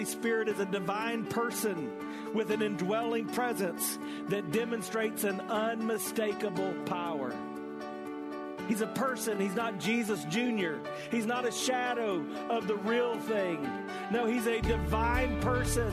Holy Spirit is a divine person with an indwelling presence that demonstrates an unmistakable power. He's a person. He's not Jesus Jr. He's not a shadow of the real thing. No, he's a divine person.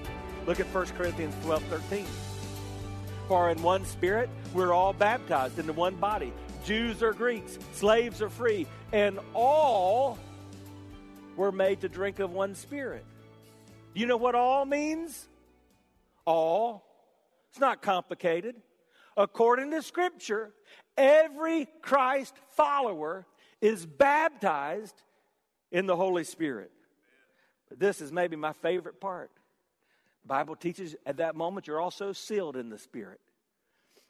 Look at 1 Corinthians 12 13. For in one spirit we're all baptized into one body. Jews or Greeks, slaves or free, and all were made to drink of one spirit. You know what all means? All. It's not complicated. According to Scripture, every Christ follower is baptized in the Holy Spirit. But this is maybe my favorite part. Bible teaches at that moment you're also sealed in the Spirit.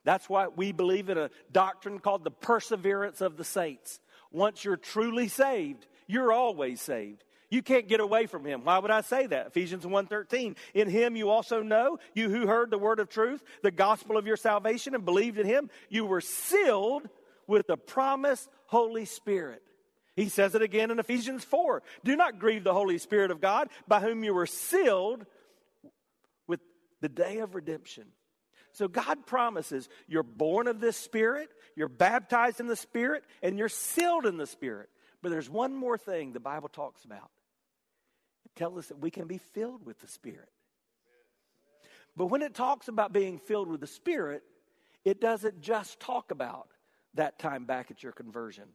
That's why we believe in a doctrine called the perseverance of the saints. Once you're truly saved, you're always saved. You can't get away from him. Why would I say that? Ephesians 1:13. In him you also know, you who heard the word of truth, the gospel of your salvation and believed in him, you were sealed with the promised Holy Spirit. He says it again in Ephesians 4. Do not grieve the Holy Spirit of God, by whom you were sealed the day of redemption. So God promises you're born of this Spirit, you're baptized in the Spirit, and you're sealed in the Spirit. But there's one more thing the Bible talks about it tells us that we can be filled with the Spirit. But when it talks about being filled with the Spirit, it doesn't just talk about that time back at your conversion.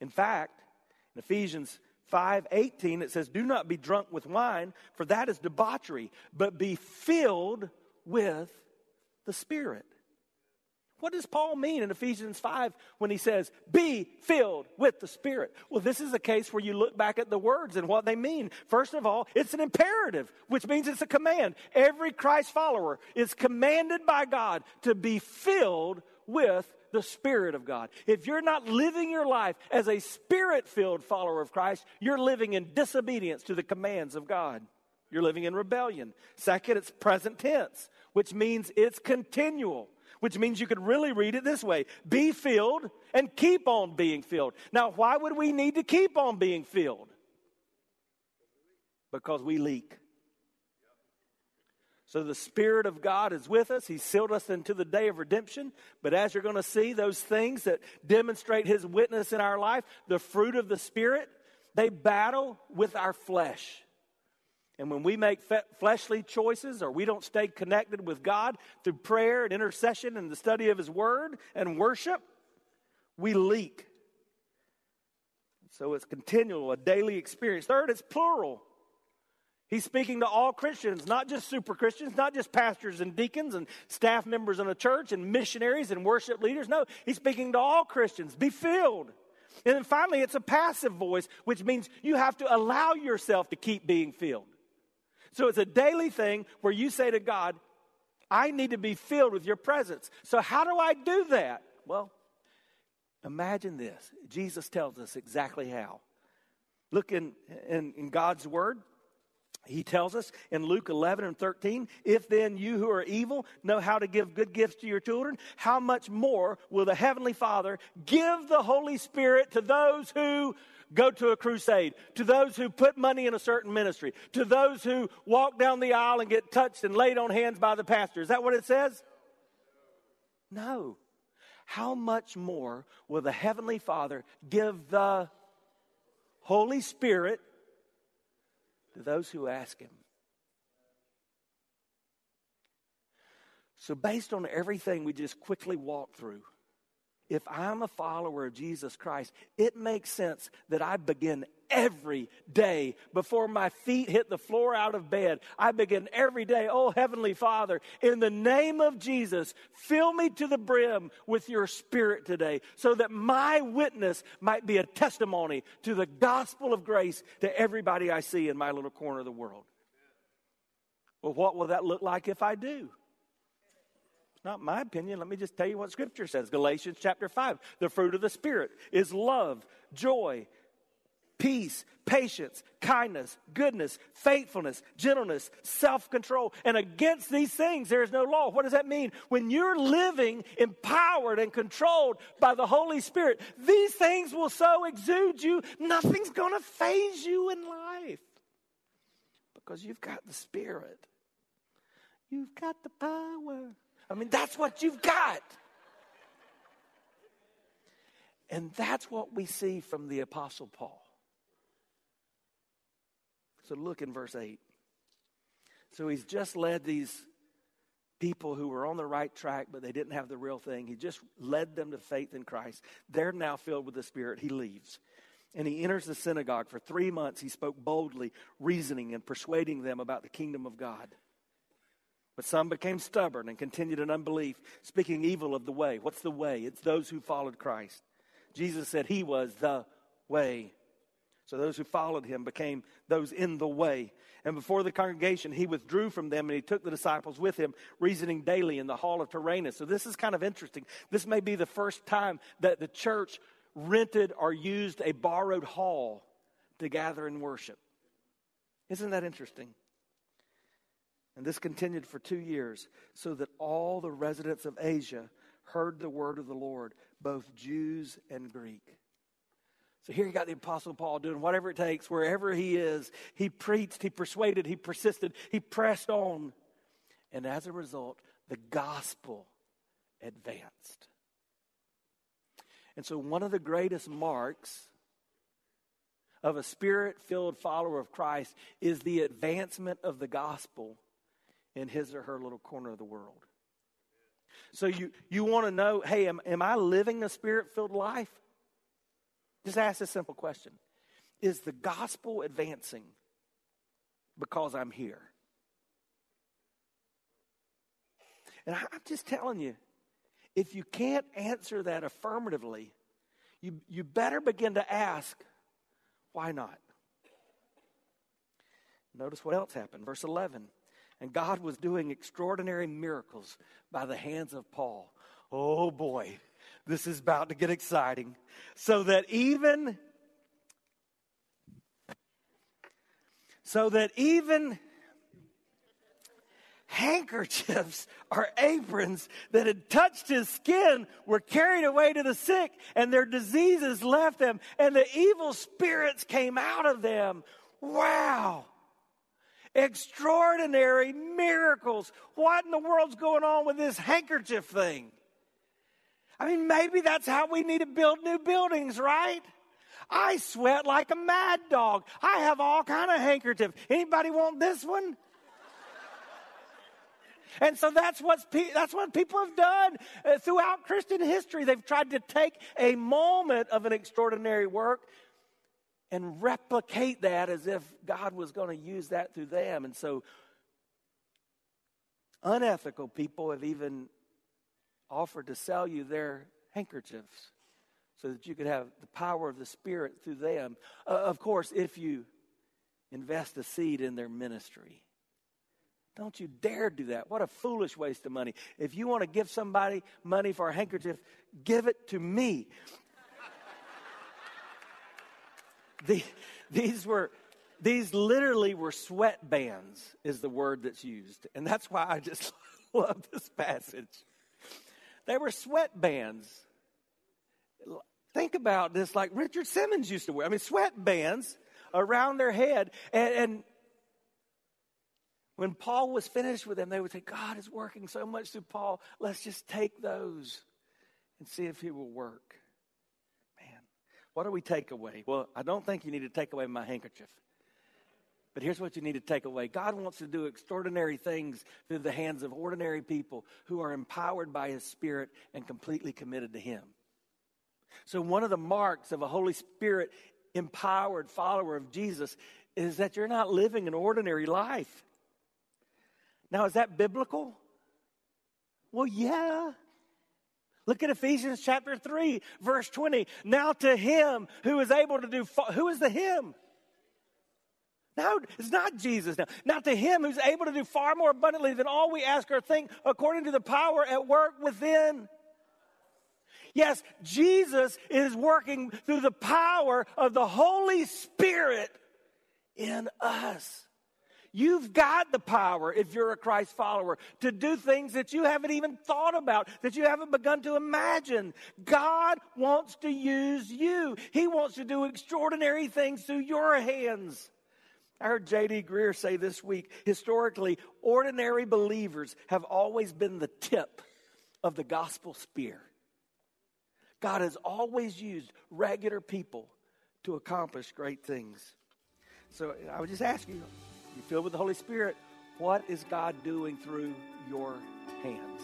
In fact, in Ephesians 5 18, it says, Do not be drunk with wine, for that is debauchery, but be filled with the Spirit. What does Paul mean in Ephesians 5 when he says, be filled with the Spirit? Well, this is a case where you look back at the words and what they mean. First of all, it's an imperative, which means it's a command. Every Christ follower is commanded by God to be filled with the Spirit of God. If you're not living your life as a spirit filled follower of Christ, you're living in disobedience to the commands of God. You're living in rebellion. Second, it's present tense, which means it's continual which means you could really read it this way be filled and keep on being filled. Now, why would we need to keep on being filled? Because we leak. So the Spirit of God is with us. He sealed us into the day of redemption. But as you're going to see, those things that demonstrate His witness in our life, the fruit of the Spirit, they battle with our flesh. And when we make fe- fleshly choices or we don't stay connected with God through prayer and intercession and the study of His Word and worship, we leak. So it's continual, a daily experience. Third, it's plural. He's speaking to all Christians, not just super Christians, not just pastors and deacons and staff members in a church and missionaries and worship leaders. No, he's speaking to all Christians. Be filled. And then finally, it's a passive voice, which means you have to allow yourself to keep being filled. So it's a daily thing where you say to God, I need to be filled with your presence. So, how do I do that? Well, imagine this. Jesus tells us exactly how. Look in, in, in God's word. He tells us in Luke 11 and 13, if then you who are evil know how to give good gifts to your children, how much more will the Heavenly Father give the Holy Spirit to those who go to a crusade, to those who put money in a certain ministry, to those who walk down the aisle and get touched and laid on hands by the pastor. Is that what it says? No. How much more will the Heavenly Father give the Holy Spirit to those who ask him. So, based on everything we just quickly walked through, if I'm a follower of Jesus Christ, it makes sense that I begin every day before my feet hit the floor out of bed. I begin every day, oh Heavenly Father, in the name of Jesus, fill me to the brim with your Spirit today so that my witness might be a testimony to the gospel of grace to everybody I see in my little corner of the world. Well, what will that look like if I do? It's not my opinion. Let me just tell you what Scripture says. Galatians chapter 5. The fruit of the Spirit is love, joy, peace, patience, kindness, goodness, faithfulness, gentleness, self control. And against these things, there is no law. What does that mean? When you're living empowered and controlled by the Holy Spirit, these things will so exude you, nothing's going to faze you in life because you've got the Spirit. You've got the power. I mean, that's what you've got. And that's what we see from the Apostle Paul. So look in verse 8. So he's just led these people who were on the right track, but they didn't have the real thing. He just led them to faith in Christ. They're now filled with the Spirit. He leaves. And he enters the synagogue. For three months, he spoke boldly, reasoning and persuading them about the kingdom of God. But some became stubborn and continued in unbelief, speaking evil of the way. What's the way? It's those who followed Christ. Jesus said he was the way. So those who followed him became those in the way. And before the congregation, he withdrew from them and he took the disciples with him, reasoning daily in the hall of Tyrannus. So this is kind of interesting. This may be the first time that the church rented or used a borrowed hall to gather and worship. Isn't that interesting? And this continued for two years, so that all the residents of Asia heard the word of the Lord, both Jews and Greek. So here you got the Apostle Paul doing whatever it takes, wherever he is. He preached, he persuaded, he persisted, he pressed on. And as a result, the gospel advanced. And so, one of the greatest marks of a spirit filled follower of Christ is the advancement of the gospel in his or her little corner of the world. So you, you want to know, hey, am, am I living a spirit filled life? Just ask a simple question Is the gospel advancing because I'm here? And I'm just telling you, if you can't answer that affirmatively, you, you better begin to ask, why not? Notice what else happened. Verse 11. And God was doing extraordinary miracles by the hands of Paul. Oh boy, this is about to get exciting. So that even so that even handkerchiefs or aprons that had touched his skin were carried away to the sick and their diseases left them and the evil spirits came out of them. Wow extraordinary miracles. What in the world's going on with this handkerchief thing? I mean, maybe that's how we need to build new buildings, right? I sweat like a mad dog. I have all kind of handkerchief. Anybody want this one? And so that's what's that's what people have done uh, throughout Christian history. They've tried to take a moment of an extraordinary work and replicate that as if God was going to use that through them. And so, unethical people have even offered to sell you their handkerchiefs so that you could have the power of the Spirit through them. Uh, of course, if you invest a seed in their ministry. Don't you dare do that. What a foolish waste of money. If you want to give somebody money for a handkerchief, give it to me. The, these were these literally were sweat bands is the word that's used and that's why i just love this passage they were sweat bands think about this like richard simmons used to wear i mean sweat bands around their head and, and when paul was finished with them they would say god is working so much through paul let's just take those and see if he will work Man, what do we take away? Well, I don't think you need to take away my handkerchief. But here's what you need to take away God wants to do extraordinary things through the hands of ordinary people who are empowered by His Spirit and completely committed to Him. So, one of the marks of a Holy Spirit empowered follower of Jesus is that you're not living an ordinary life. Now, is that biblical? Well, yeah. Look at Ephesians chapter 3, verse 20. Now to him who is able to do, who is the him? Now, it's not Jesus now. Now to him who's able to do far more abundantly than all we ask or think according to the power at work within. Yes, Jesus is working through the power of the Holy Spirit in us. You've got the power, if you're a Christ follower, to do things that you haven't even thought about, that you haven't begun to imagine. God wants to use you. He wants to do extraordinary things through your hands. I heard J.D. Greear say this week historically, ordinary believers have always been the tip of the gospel spear. God has always used regular people to accomplish great things. So I would just ask you, you filled with the Holy Spirit, what is God doing through your hands?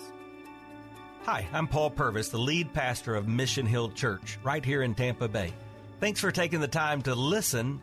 Hi, I'm Paul Purvis, the lead pastor of Mission Hill Church right here in Tampa Bay. Thanks for taking the time to listen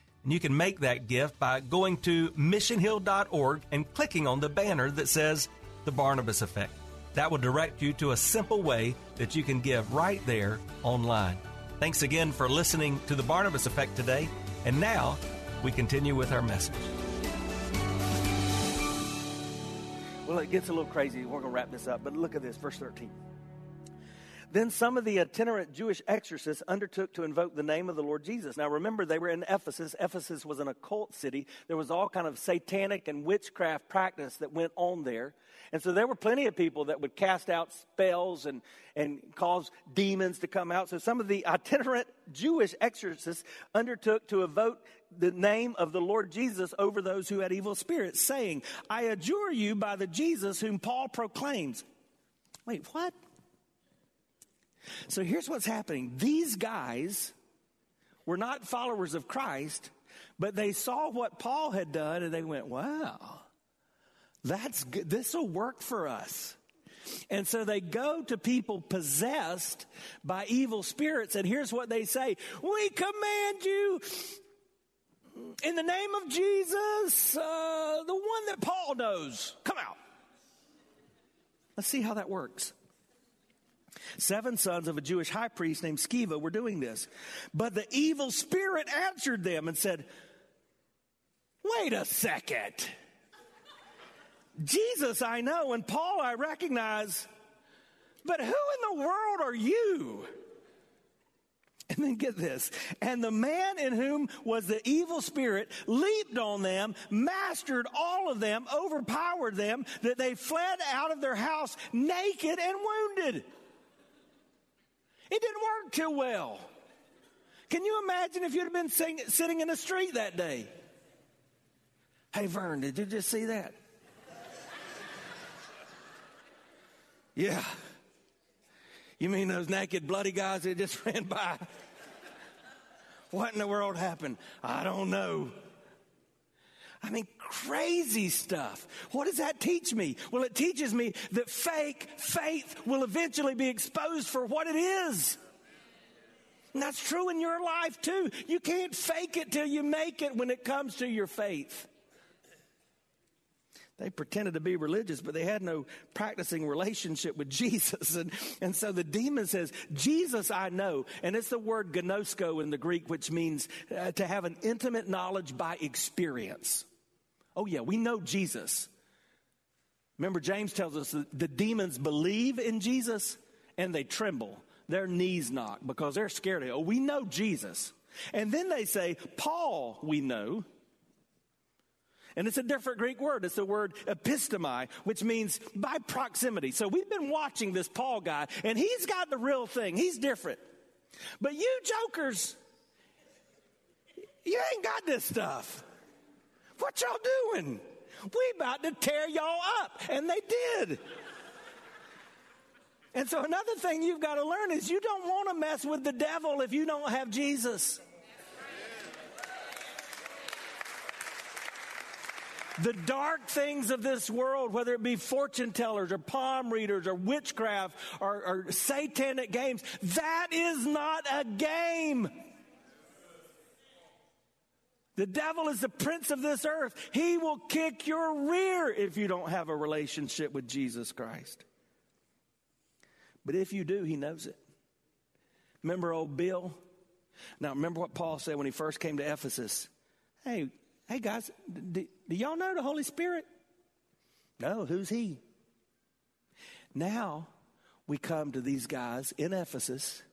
And you can make that gift by going to missionhill.org and clicking on the banner that says The Barnabas Effect. That will direct you to a simple way that you can give right there online. Thanks again for listening to The Barnabas Effect today. And now we continue with our message. Well, it gets a little crazy. We're going to wrap this up, but look at this, verse 13. Then some of the itinerant Jewish exorcists undertook to invoke the name of the Lord Jesus. Now remember, they were in Ephesus. Ephesus was an occult city. There was all kind of satanic and witchcraft practice that went on there. And so there were plenty of people that would cast out spells and, and cause demons to come out. So some of the itinerant Jewish exorcists undertook to evoke the name of the Lord Jesus over those who had evil spirits, saying, I adjure you by the Jesus whom Paul proclaims. Wait, what? So here's what's happening. These guys were not followers of Christ, but they saw what Paul had done and they went, wow, that's good. This will work for us. And so they go to people possessed by evil spirits, and here's what they say We command you in the name of Jesus, uh, the one that Paul knows, come out. Let's see how that works. Seven sons of a Jewish high priest named Sceva were doing this. But the evil spirit answered them and said, Wait a second. Jesus I know, and Paul I recognize, but who in the world are you? And then get this. And the man in whom was the evil spirit leaped on them, mastered all of them, overpowered them, that they fled out of their house naked and wounded. It didn't work too well. Can you imagine if you'd have been sing, sitting in the street that day? Hey, Vern, did you just see that? yeah. You mean those naked, bloody guys that just ran by? What in the world happened? I don't know. I mean, crazy stuff. What does that teach me? Well, it teaches me that fake faith will eventually be exposed for what it is. And that's true in your life too. You can't fake it till you make it when it comes to your faith. They pretended to be religious, but they had no practicing relationship with Jesus. And, and so the demon says, Jesus I know. And it's the word gnosko in the Greek, which means uh, to have an intimate knowledge by experience. Oh, yeah, we know Jesus. Remember, James tells us that the demons believe in Jesus and they tremble. Their knees knock because they're scared oh, we know Jesus. And then they say, Paul, we know. And it's a different Greek word. It's the word epistemi, which means by proximity. So we've been watching this Paul guy, and he's got the real thing. He's different. But you jokers, you ain't got this stuff. What y'all doing? We about to tear y'all up. And they did. And so another thing you've got to learn is you don't want to mess with the devil if you don't have Jesus. The dark things of this world, whether it be fortune tellers or palm readers or witchcraft or, or satanic games, that is not a game. The devil is the prince of this earth. He will kick your rear if you don't have a relationship with Jesus Christ. But if you do, he knows it. Remember old Bill? Now, remember what Paul said when he first came to Ephesus? Hey, hey guys, do, do y'all know the Holy Spirit? No, who's he? Now we come to these guys in Ephesus.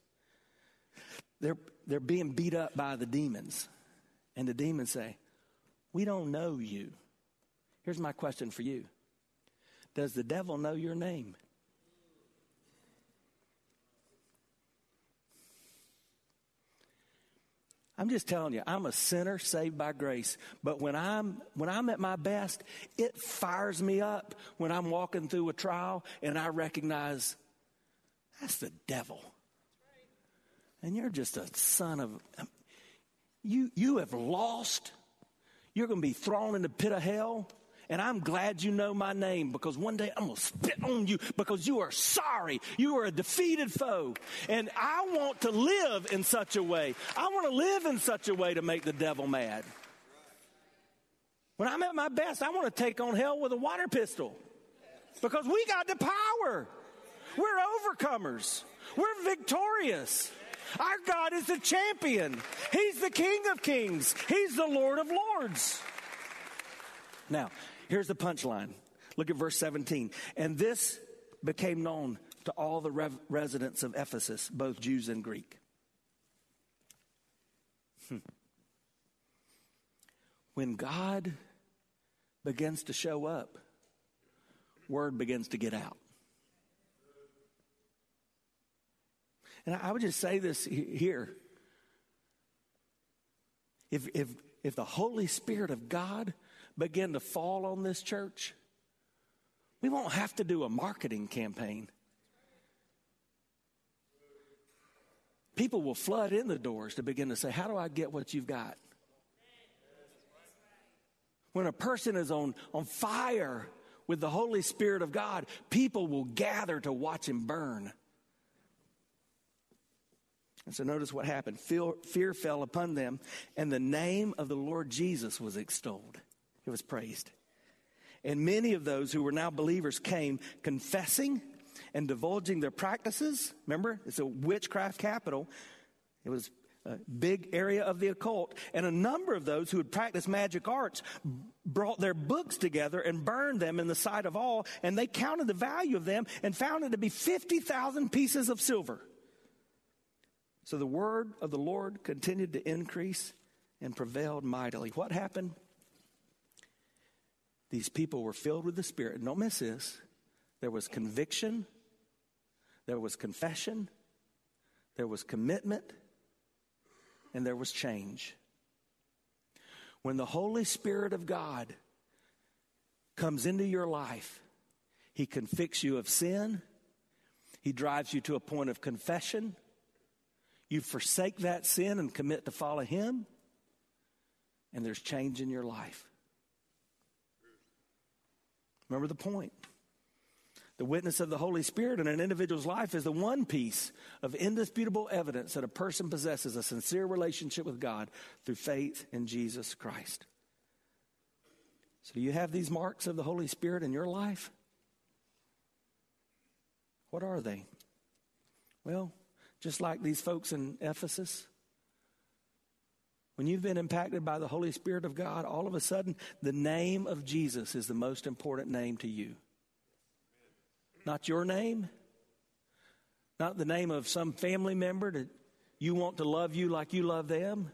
They're, they're being beat up by the demons. And the demons say, We don't know you. Here's my question for you Does the devil know your name? I'm just telling you, I'm a sinner saved by grace. But when I'm when I'm at my best, it fires me up when I'm walking through a trial and I recognize that's the devil. And you're just a son of you you have lost. You're going to be thrown in the pit of hell. And I'm glad you know my name because one day I'm going to spit on you because you are sorry. You are a defeated foe. And I want to live in such a way. I want to live in such a way to make the devil mad. When I'm at my best, I want to take on hell with a water pistol because we got the power. We're overcomers. We're victorious. Our God is the champion. He's the King of kings. He's the Lord of lords. Now, Here's the punchline. Look at verse 17. And this became known to all the rev- residents of Ephesus, both Jews and Greek. Hmm. When God begins to show up, word begins to get out. And I would just say this here. If, if, if the Holy Spirit of God began to fall on this church, we won't have to do a marketing campaign. People will flood in the doors to begin to say, How do I get what you've got? When a person is on, on fire with the Holy Spirit of God, people will gather to watch him burn. And so notice what happened. Fear, fear fell upon them, and the name of the Lord Jesus was extolled. It was praised. And many of those who were now believers came confessing and divulging their practices. Remember, it's a witchcraft capital. It was a big area of the occult. And a number of those who had practiced magic arts brought their books together and burned them in the sight of all. And they counted the value of them and found it to be 50,000 pieces of silver. So the word of the Lord continued to increase and prevailed mightily. What happened? These people were filled with the Spirit. Don't miss this. There was conviction, there was confession, there was commitment, and there was change. When the Holy Spirit of God comes into your life, He convicts you of sin, He drives you to a point of confession. You forsake that sin and commit to follow Him, and there's change in your life. Remember the point. The witness of the Holy Spirit in an individual's life is the one piece of indisputable evidence that a person possesses a sincere relationship with God through faith in Jesus Christ. So, do you have these marks of the Holy Spirit in your life? What are they? Well, just like these folks in Ephesus, when you've been impacted by the Holy Spirit of God, all of a sudden the name of Jesus is the most important name to you. Not your name, not the name of some family member that you want to love you like you love them,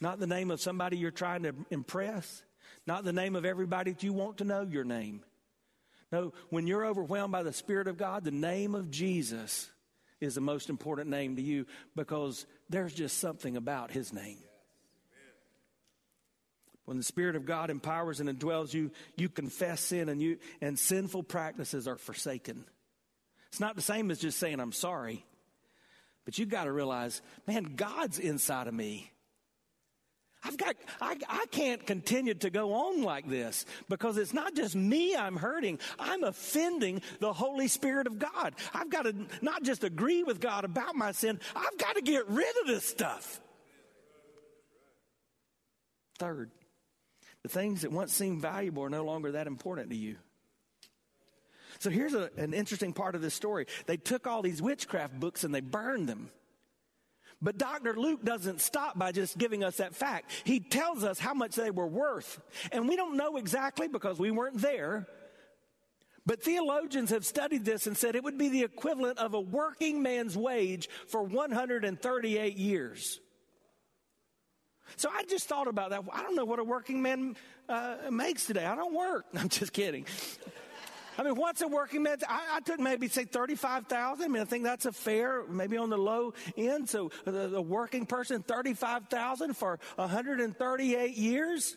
not the name of somebody you're trying to impress. not the name of everybody that you want to know your name. No, when you're overwhelmed by the Spirit of God, the name of Jesus is the most important name to you because there's just something about his name. When the Spirit of God empowers and indwells you, you confess sin and you and sinful practices are forsaken. It's not the same as just saying I'm sorry. But you've got to realize, man, God's inside of me. I've got, I, I can't continue to go on like this because it's not just me I'm hurting. I'm offending the Holy Spirit of God. I've got to not just agree with God about my sin, I've got to get rid of this stuff. Third, the things that once seemed valuable are no longer that important to you. So here's a, an interesting part of this story. They took all these witchcraft books and they burned them. But Dr. Luke doesn't stop by just giving us that fact. He tells us how much they were worth. And we don't know exactly because we weren't there. But theologians have studied this and said it would be the equivalent of a working man's wage for 138 years. So I just thought about that. I don't know what a working man uh, makes today. I don't work. I'm just kidding. I mean, what's a working man? I, I took maybe say 35,000. I mean, I think that's a fair, maybe on the low end. So uh, the, the working person, 35,000 for 138 years.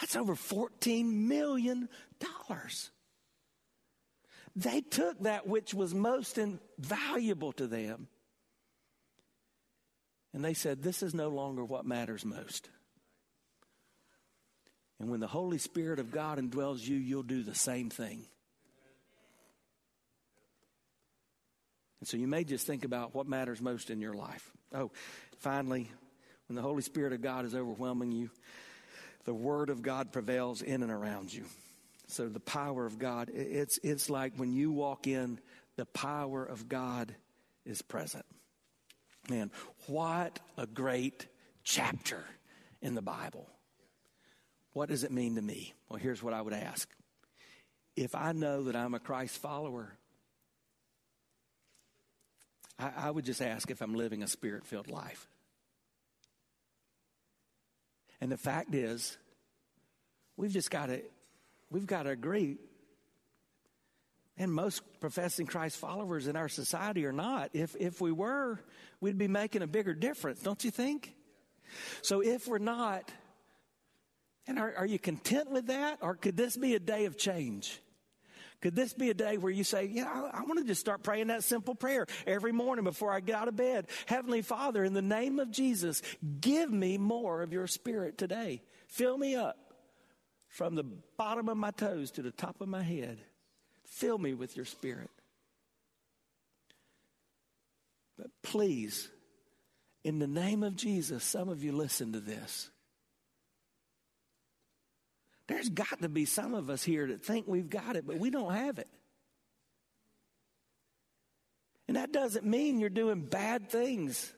That's over 14 million dollars. They took that which was most invaluable to them and they said, This is no longer what matters most. And when the Holy Spirit of God indwells you, you'll do the same thing. And so you may just think about what matters most in your life. Oh, finally, when the Holy Spirit of God is overwhelming you, the Word of God prevails in and around you. So the power of God, it's, it's like when you walk in, the power of God is present. Man, what a great chapter in the Bible. What does it mean to me? Well, here's what I would ask. If I know that I'm a Christ follower, I, I would just ask if I'm living a spirit filled life. And the fact is, we've just got to we've got to agree. And most professing Christ followers in our society are not. If if we were, we'd be making a bigger difference, don't you think? So if we're not, and are, are you content with that? Or could this be a day of change? Could this be a day where you say, Yeah, I, I want to just start praying that simple prayer every morning before I get out of bed? Heavenly Father, in the name of Jesus, give me more of your spirit today. Fill me up from the bottom of my toes to the top of my head. Fill me with your spirit. But please, in the name of Jesus, some of you listen to this. There's got to be some of us here that think we've got it, but we don't have it. And that doesn't mean you're doing bad things.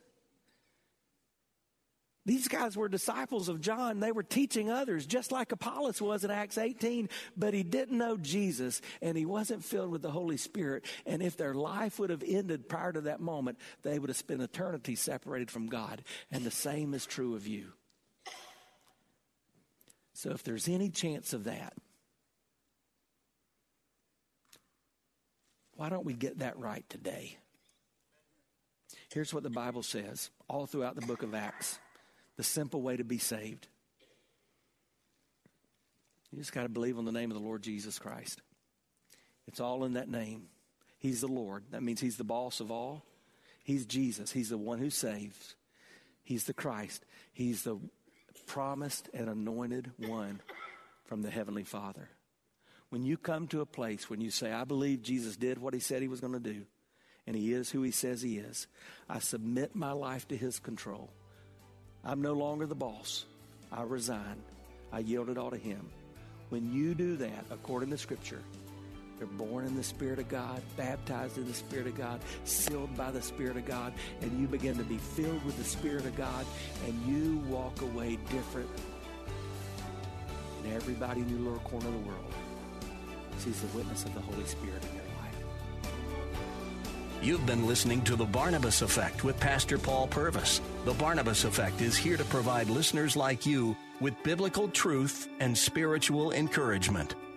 These guys were disciples of John. They were teaching others, just like Apollos was in Acts 18, but he didn't know Jesus and he wasn't filled with the Holy Spirit. And if their life would have ended prior to that moment, they would have spent eternity separated from God. And the same is true of you. So if there's any chance of that, why don't we get that right today? Here's what the Bible says all throughout the book of Acts the simple way to be saved. You just got to believe on the name of the Lord Jesus Christ. It's all in that name. He's the Lord. That means He's the boss of all. He's Jesus. He's the one who saves. He's the Christ. He's the promised and anointed one from the Heavenly Father. When you come to a place when you say, I believe Jesus did what he said he was going to do, and he is who he says he is, I submit my life to his control. I'm no longer the boss. I resign. I yield it all to him. When you do that, according to Scripture, they're born in the Spirit of God, baptized in the Spirit of God, sealed by the Spirit of God, and you begin to be filled with the Spirit of God, and you walk away different. And everybody in your little corner of the world sees the witness of the Holy Spirit in your life. You've been listening to The Barnabas Effect with Pastor Paul Purvis. The Barnabas Effect is here to provide listeners like you with biblical truth and spiritual encouragement.